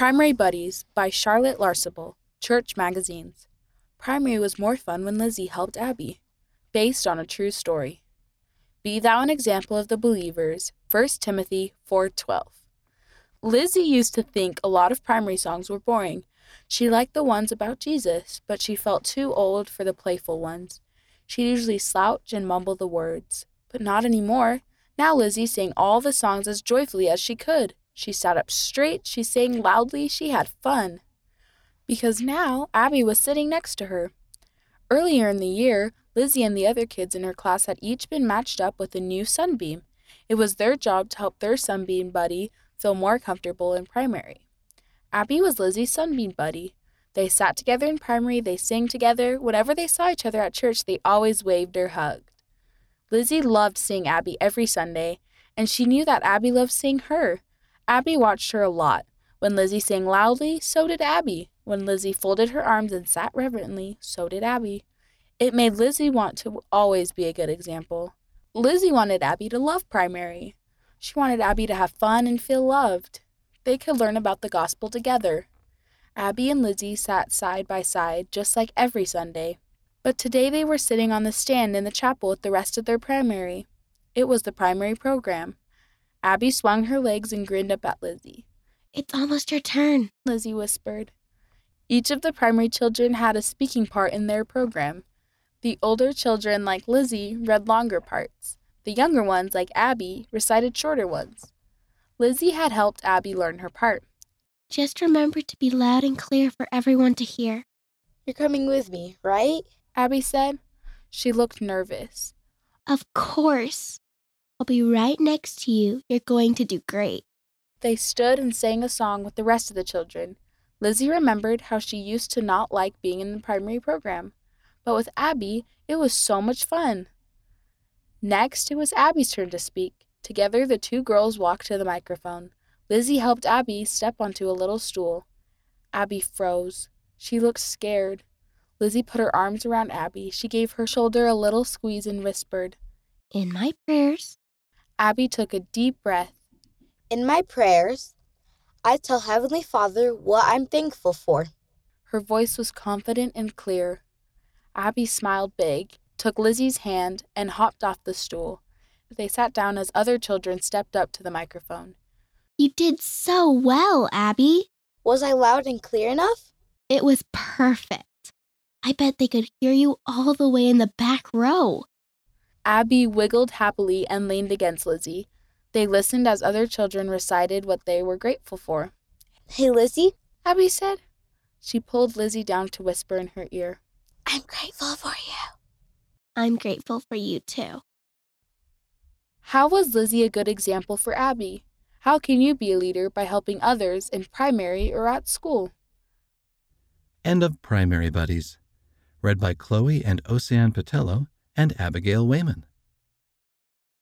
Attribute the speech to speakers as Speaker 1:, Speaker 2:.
Speaker 1: Primary Buddies by Charlotte Larcabal, Church Magazines. Primary was more fun when Lizzie helped Abby. Based on a true story. Be thou an example of the believers. 1 Timothy 4:12. Lizzie used to think a lot of primary songs were boring. She liked the ones about Jesus, but she felt too old for the playful ones. She'd usually slouch and mumble the words. But not anymore. Now Lizzie sang all the songs as joyfully as she could. She sat up straight, she sang loudly, she had fun. Because now Abby was sitting next to her. Earlier in the year, Lizzie and the other kids in her class had each been matched up with a new sunbeam. It was their job to help their sunbeam buddy feel more comfortable in primary. Abby was Lizzie's sunbeam buddy. They sat together in primary, they sang together. Whenever they saw each other at church, they always waved or hugged. Lizzie loved seeing Abby every Sunday, and she knew that Abby loved seeing her. Abby watched her a lot. When Lizzie sang loudly, so did Abby. When Lizzie folded her arms and sat reverently, so did Abby. It made Lizzie want to always be a good example. Lizzie wanted Abby to love primary. She wanted Abby to have fun and feel loved. They could learn about the gospel together. Abby and Lizzie sat side by side, just like every Sunday. But today they were sitting on the stand in the chapel with the rest of their primary. It was the primary program. Abby swung her legs and grinned up at Lizzie.
Speaker 2: It's almost your turn,
Speaker 1: Lizzie whispered. Each of the primary children had a speaking part in their program. The older children, like Lizzie, read longer parts. The younger ones, like Abby, recited shorter ones. Lizzie had helped Abby learn her part.
Speaker 2: Just remember to be loud and clear for everyone to hear.
Speaker 3: You're coming with me, right?
Speaker 1: Abby said. She looked nervous.
Speaker 2: Of course. I'll be right next to you. You're going to do great.
Speaker 1: They stood and sang a song with the rest of the children. Lizzie remembered how she used to not like being in the primary program, but with Abby, it was so much fun. Next, it was Abby's turn to speak. Together, the two girls walked to the microphone. Lizzie helped Abby step onto a little stool. Abby froze. She looked scared. Lizzie put her arms around Abby. She gave her shoulder a little squeeze and whispered,
Speaker 2: In my prayers,
Speaker 1: Abby took a deep breath.
Speaker 3: In my prayers, I tell Heavenly Father what I'm thankful for.
Speaker 1: Her voice was confident and clear. Abby smiled big, took Lizzie's hand, and hopped off the stool. They sat down as other children stepped up to the microphone.
Speaker 2: you did so well, Abby.
Speaker 3: Was I loud and clear enough?
Speaker 2: It was perfect. I bet they could hear you all the way in the back row.
Speaker 1: Abby wiggled happily and leaned against Lizzie. They listened as other children recited what they were grateful for.
Speaker 3: Hey, Lizzie,
Speaker 1: Abby said. She pulled Lizzie down to whisper in her ear.
Speaker 3: I'm grateful for you.
Speaker 2: I'm grateful for you too.
Speaker 1: How was Lizzie a good example for Abby? How can you be a leader by helping others in primary or at school?
Speaker 4: End of Primary Buddies. Read by Chloe and Ocean Patello and Abigail Wayman.